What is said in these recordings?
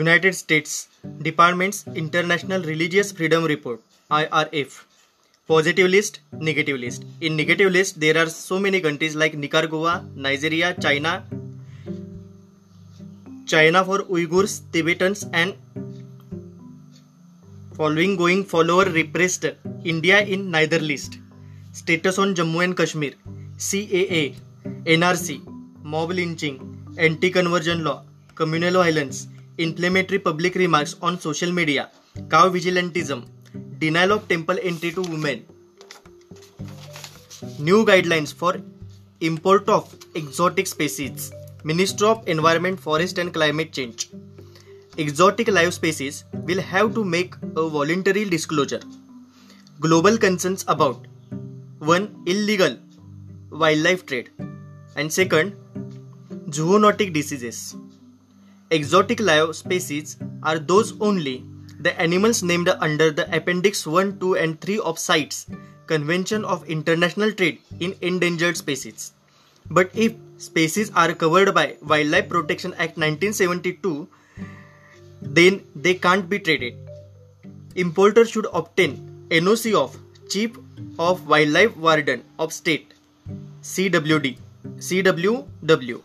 United States Department's International Religious Freedom Report IRF positive list negative list. In negative list there are so many countries like Nicaragua Nigeria China China for Uyghurs Tibetans and following going follower repressed. India in neither list. Status on Jammu and Kashmir. CAA NRC mob lynching anti conversion law communal violence inflammatory public remarks on social media, cow vigilantism, denial of temple entry to women, new guidelines for import of exotic species, Ministry of Environment, Forest and Climate Change. Exotic live species will have to make a voluntary disclosure. Global concerns about 1. Illegal wildlife trade and second zoonotic diseases. Exotic live species are those only the animals named under the Appendix 1, 2 and 3 of CITES Convention of International Trade in Endangered Species. But if species are covered by Wildlife Protection Act 1972, then they can't be traded. Importers should obtain NOC of Chief of Wildlife Warden of State CWD CWW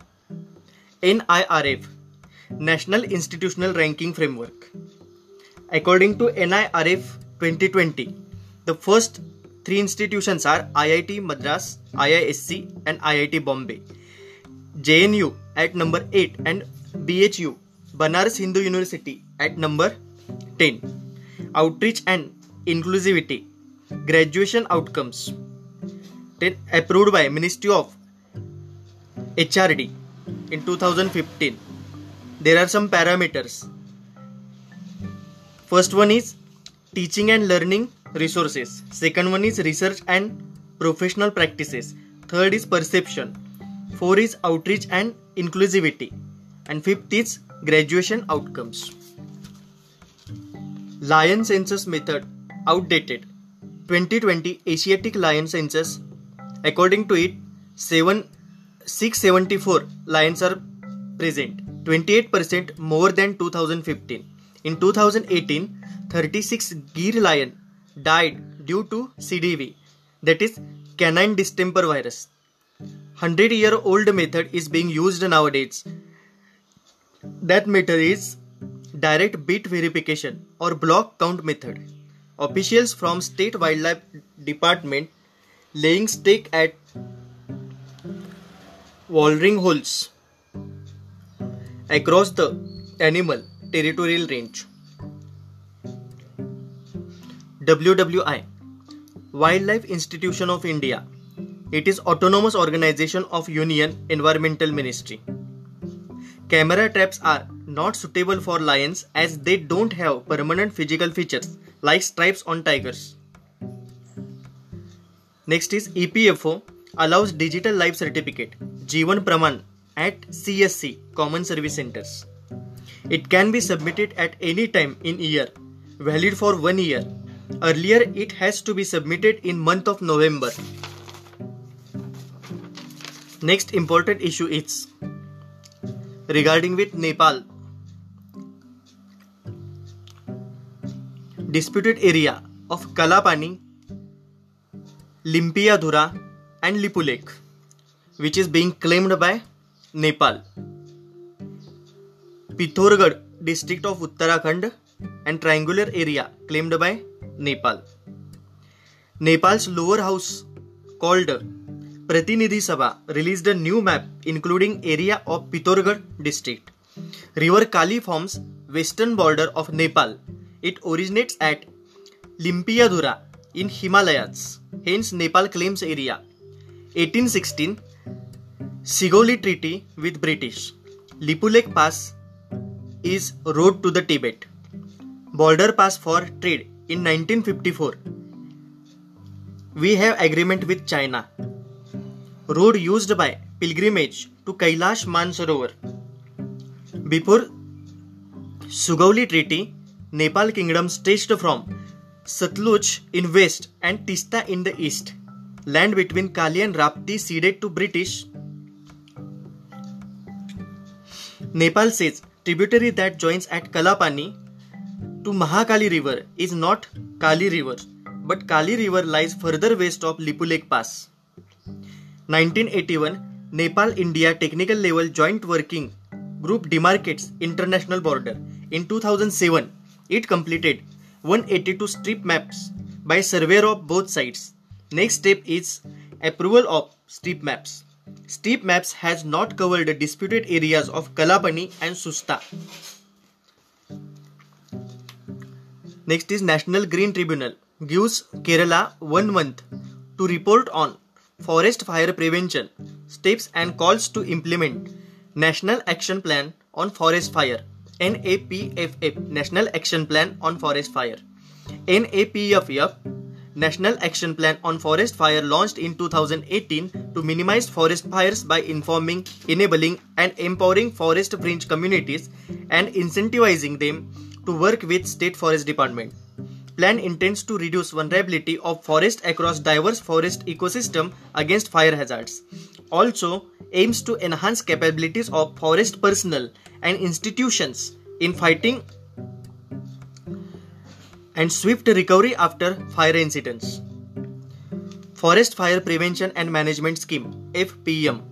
NIRF National Institutional Ranking Framework. According to NIRF 2020, the first three institutions are IIT Madras, IISc, and IIT Bombay. JNU at number 8 and BHU, Banaras Hindu University at number 10. Outreach and Inclusivity, Graduation Outcomes. 10 approved by Ministry of HRD in 2015 there are some parameters. First one is teaching and learning resources. Second one is research and professional practices. Third is perception. Four is outreach and inclusivity. And fifth is graduation outcomes. Lion census method outdated. 2020 asiatic lion census. According to it 7 674 lions are present 28% more than 2015. In 2018, 36 Gir lion died due to CDV, that is canine distemper virus. 100 year old method is being used nowadays. That method is direct beat verification or block count method. Officials from State Wildlife Department laying stake at watering holes across the animal territorial range. WWI Wildlife Institution of India it is autonomous organization of Union Environmental Ministry. Camera traps are not suitable for lions as they don't have permanent physical features like stripes on tigers. Next is EPFO allows digital life certificate Jeevan Praman at CSC Common Service Centers. It can be submitted at any time in year, valid for one year. Earlier, it has to be submitted in month of November. Next important issue is regarding with Nepal. Disputed area of Kalapani, Limpiadhura and Lipulekh, which is being claimed by Nepal. Pithoragarh district of Uttarakhand and triangular area claimed by Nepal. Nepal's lower house called Pratinidhi Sabha release the new map including area of Pithoragarh district river Kali forms western border of Nepal it originates at Limpiyadhura in Himalayas hence Nepal claims area eighteen sixteen Sugauli Treaty with British. Lipulekh Pass is road to the Tibet. Border pass for trade in 1954. We have agreement with China. Road used by pilgrimage to Kailash Mansarovar. Before Sugauli Treaty, Nepal kingdom stretched from Satluj in west and Tista in the east. Land between Kali and Rapti ceded to British Nepal says tributary that joins at Kalapani to Mahakali River is not Kali River, but Kali River lies further west of Lipulekh Pass. 1981 Nepal India Technical Level Joint Working Group demarcates international border. In 2007, it completed 182 strip maps by surveyor of both sides. Next step is approval of strip maps. Strip maps has not covered the disputed areas of Kalapani and Susta. Next is National Green Tribunal. Gives Kerala one month to report on forest fire prevention steps and calls to implement National Action Plan on Forest Fire. NAPFF National Action Plan on Forest Fire. NAPFF National Action Plan on Forest Fire launched in 2018 to minimize forest fires by informing, enabling, and empowering forest fringe communities and incentivizing them to work with State Forest Department. Plan intends to reduce vulnerability of forest across diverse forest ecosystem against fire hazards. Also aims to enhance capabilities of forest personnel and institutions in fighting and swift recovery after fire incidents. Forest Fire Prevention and Management Scheme FPM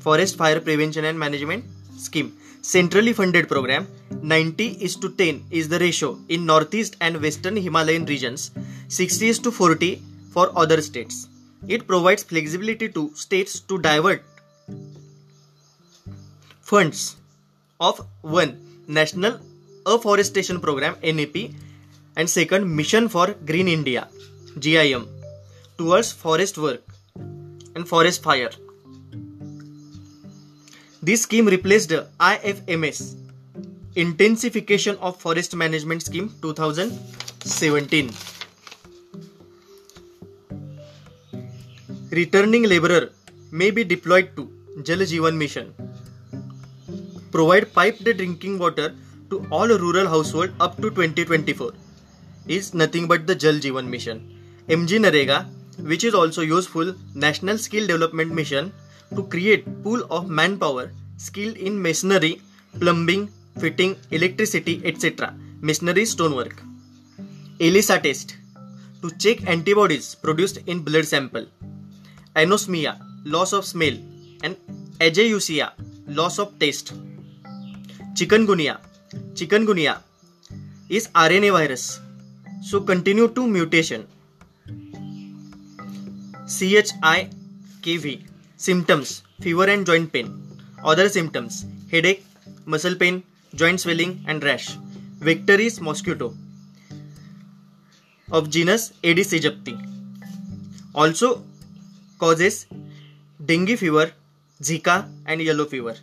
Forest Fire Prevention and Management Scheme. Centrally funded program 90 is to 10 is the ratio in northeast and western himalayan regions 60 is to 40 for other states. It provides flexibility to states to divert funds of one national afforestation program nap and second mission for green india gim towards forest work and forest fire this scheme replaced IFMS Intensification of Forest Management Scheme 2017. Returning laborer may be deployed to Jal Jeevan Mission. Provide piped drinking water to all rural household up to 2024 is nothing but the Jal Jeevan Mission. MG NREGA, which is also useful National Skill Development Mission to create pool of manpower skilled in masonry, plumbing, fitting, electricity, etc. Masonry stonework. ELISA test to check antibodies produced in blood sample. Anosmia, loss of smell, and Ageusia, loss of taste. Chikungunya. Chikungunya is RNA virus, so continue to mutation. CHIKV Symptoms Fever and joint pain. Other symptoms headache, muscle pain, joint swelling, and rash. Vector is mosquito of genus Aedes aegypti. Also causes dengue fever, Zika, and yellow fever.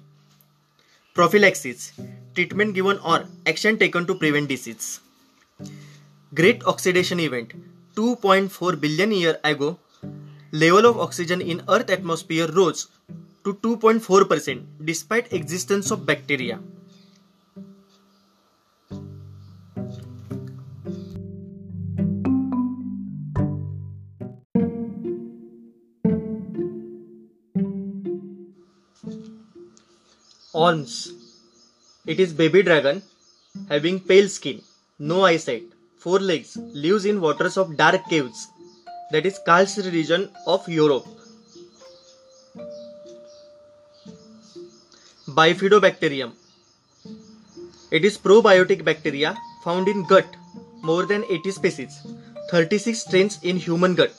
Prophylaxis treatment given or action taken to prevent disease. Great oxidation event. 2.4 billion year ago level of oxygen in earth atmosphere rose to 2.4% despite existence of bacteria. Olms. It is baby dragon having pale skin, no eyesight, four legs, lives in waters of dark caves that is Karst region of Europe. Bifidobacterium. It is probiotic bacteria found in gut, more than 80 species, 36 strains in human gut.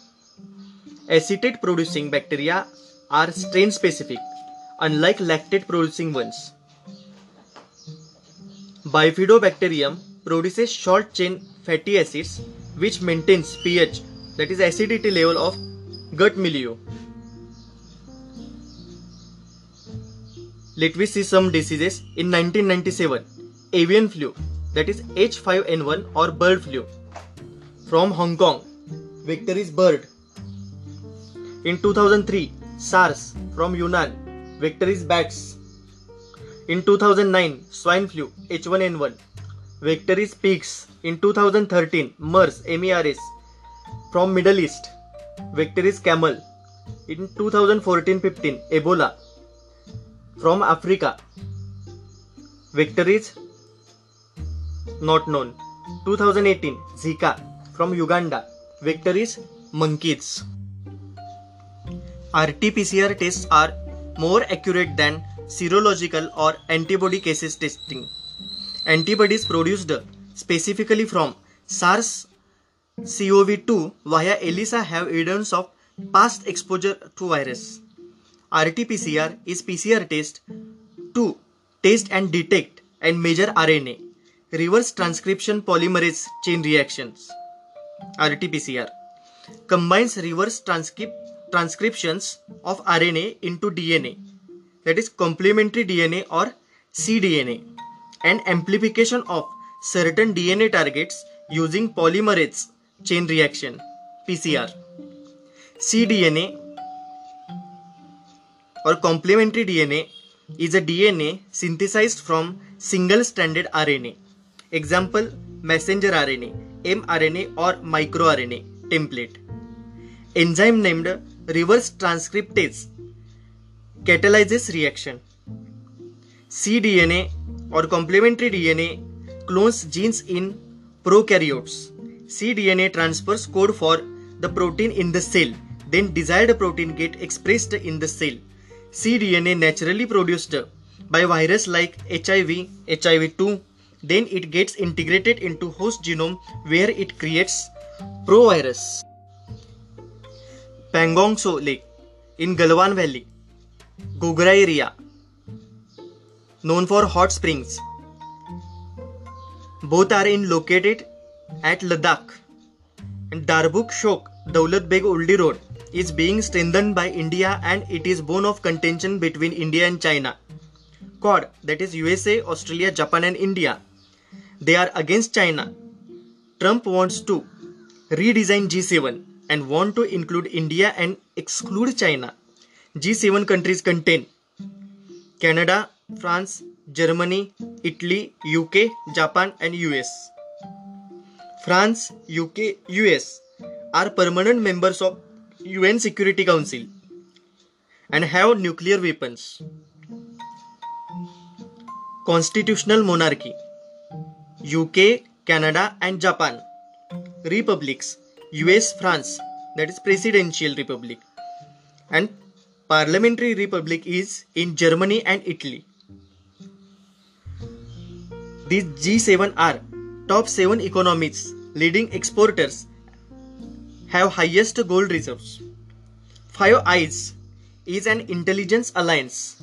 Acetate producing bacteria are strain specific, unlike lactate producing ones. Bifidobacterium produces short chain fatty acids which maintains pH that is acidity level of gut milieu. Let me see some diseases in 1997 avian flu that is H5N1 or bird flu. From Hong Kong vector is bird. In 2003 SARS. From Yunnan vector is bats. In 2009 swine flu H1N1 vector is pigs in 2013 MERS MERS from Middle East. Vector is camel. In 2014-15, Ebola from Africa. Vector is not known. 2018 Zika from Uganda. Vector is monkeys. RT-PCR tests are more accurate than serological or antibody cases testing. Antibodies produced specifically from SARS-CoV-2 via ELISA have evidence of past exposure to virus. RT-PCR is PCR test to test and detect and measure RNA, reverse transcription polymerase chain reactions. RT-PCR combines reverse transcriptions of RNA into DNA, that is complementary DNA or cDNA, and amplification of certain DNA targets using polymerase chain reaction PCR. cDNA or complementary DNA is a DNA synthesized from single stranded RNA. Example messenger RNA, mRNA or microRNA template. Enzyme named reverse transcriptase catalyzes reaction. C D N A और complementary DNA clones genes in prokaryote C D N A transfers code for the protein in the cell then desired protein get expressed in the cell C D N A naturally produced by virus like H I V H I V two then it gets integrated into host genome where it creates provirus Pangong Tso lake in Galwan valley Gogra area known for hot springs. Both are in located at Ladakh. And Darbuk Shyok Daulat Beg Oldie Road is being strengthened by India and it is bone of contention between India and China. Quad, that is USA, Australia, Japan, and India. They are against China. Trump wants to redesign G7 and want to include India and exclude China. G7 countries contain Canada, France, Germany, Italy, UK, Japan, and US. France, UK, US are permanent members of UN Security Council and have nuclear weapons. Constitutional monarchy UK, Canada, and Japan. Republics US, France, that is Presidential Republic, and Parliamentary Republic is in Germany and Italy. These G7 are top 7 economies, leading exporters, have highest gold reserves. Five Eyes is an intelligence alliance.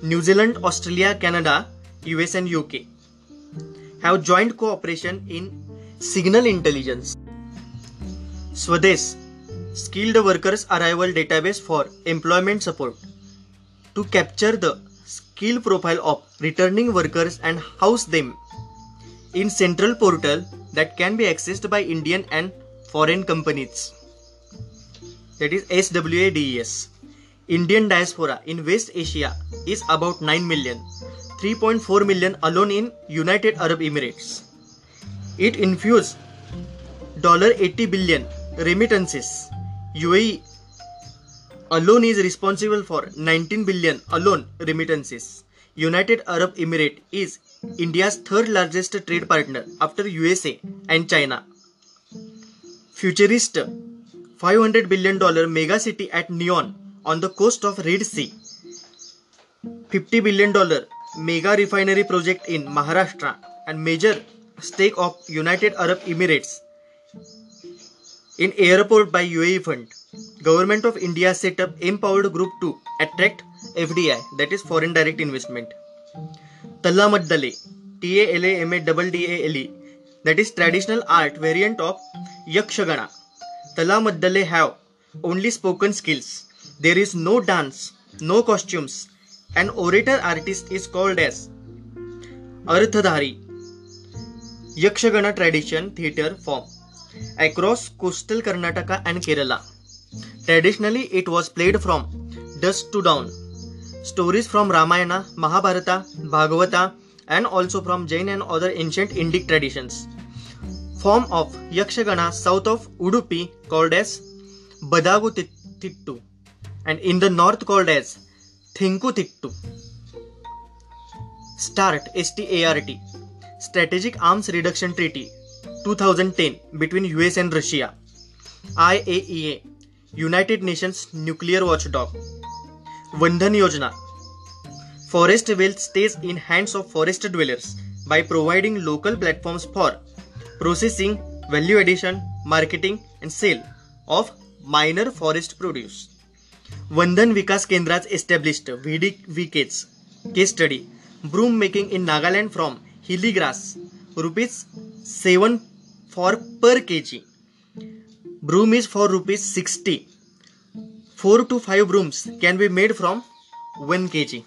New Zealand, Australia, Canada, US and UK have joint cooperation in signal intelligence. Swades Skilled Workers Arrival Database for Employment Support to capture the skill profile of returning workers and house them in central portal that can be accessed by Indian and foreign companies. That is SWADES. Indian diaspora in West Asia is about 9 million, 3.4 million alone in United Arab Emirates. It infused $80 billion remittances. UAE alone is responsible for 19 billion alone remittances. United Arab Emirates is India's third largest trade partner after USA and China. Futurist 500 billion dollar mega city at Neom on the coast of Red Sea. 50 billion dollar mega refinery project in Maharashtra and major stake of United Arab Emirates in airport by UAE fund. Government of India set up empowered group to attract FDI that is foreign direct investment. Talamaddale T A L A M A D D A L E that is traditional art variant of Yakshagana. Talamaddale have only spoken skills. There is no dance, no costumes. An orator artist is called as Arthadhari. Yakshagana tradition theatre form across coastal Karnataka and Kerala. Traditionally, it was played from dusk to dawn. Stories from Ramayana, Mahabharata, Bhagavata, and also from Jain and other ancient Indic traditions. Form of Yakshagana south of Udupi called as Badagu Tittu and in the north called as Thinku Tittu. START START Strategic Arms Reduction Treaty 2010 between US and Russia IAEA United Nations Nuclear Watchdog Vandhan Yojana Forest wealth stays in hands of forest dwellers by providing local platforms for processing, value addition, marketing and sale of minor forest produce. Vandhan Vikas Kendras established VDVK's case study broom making in Nagaland from hilly grass rupees 7 for per kg. Broom is for rupees 60. 4 to 5 brooms can be made from 1 kg.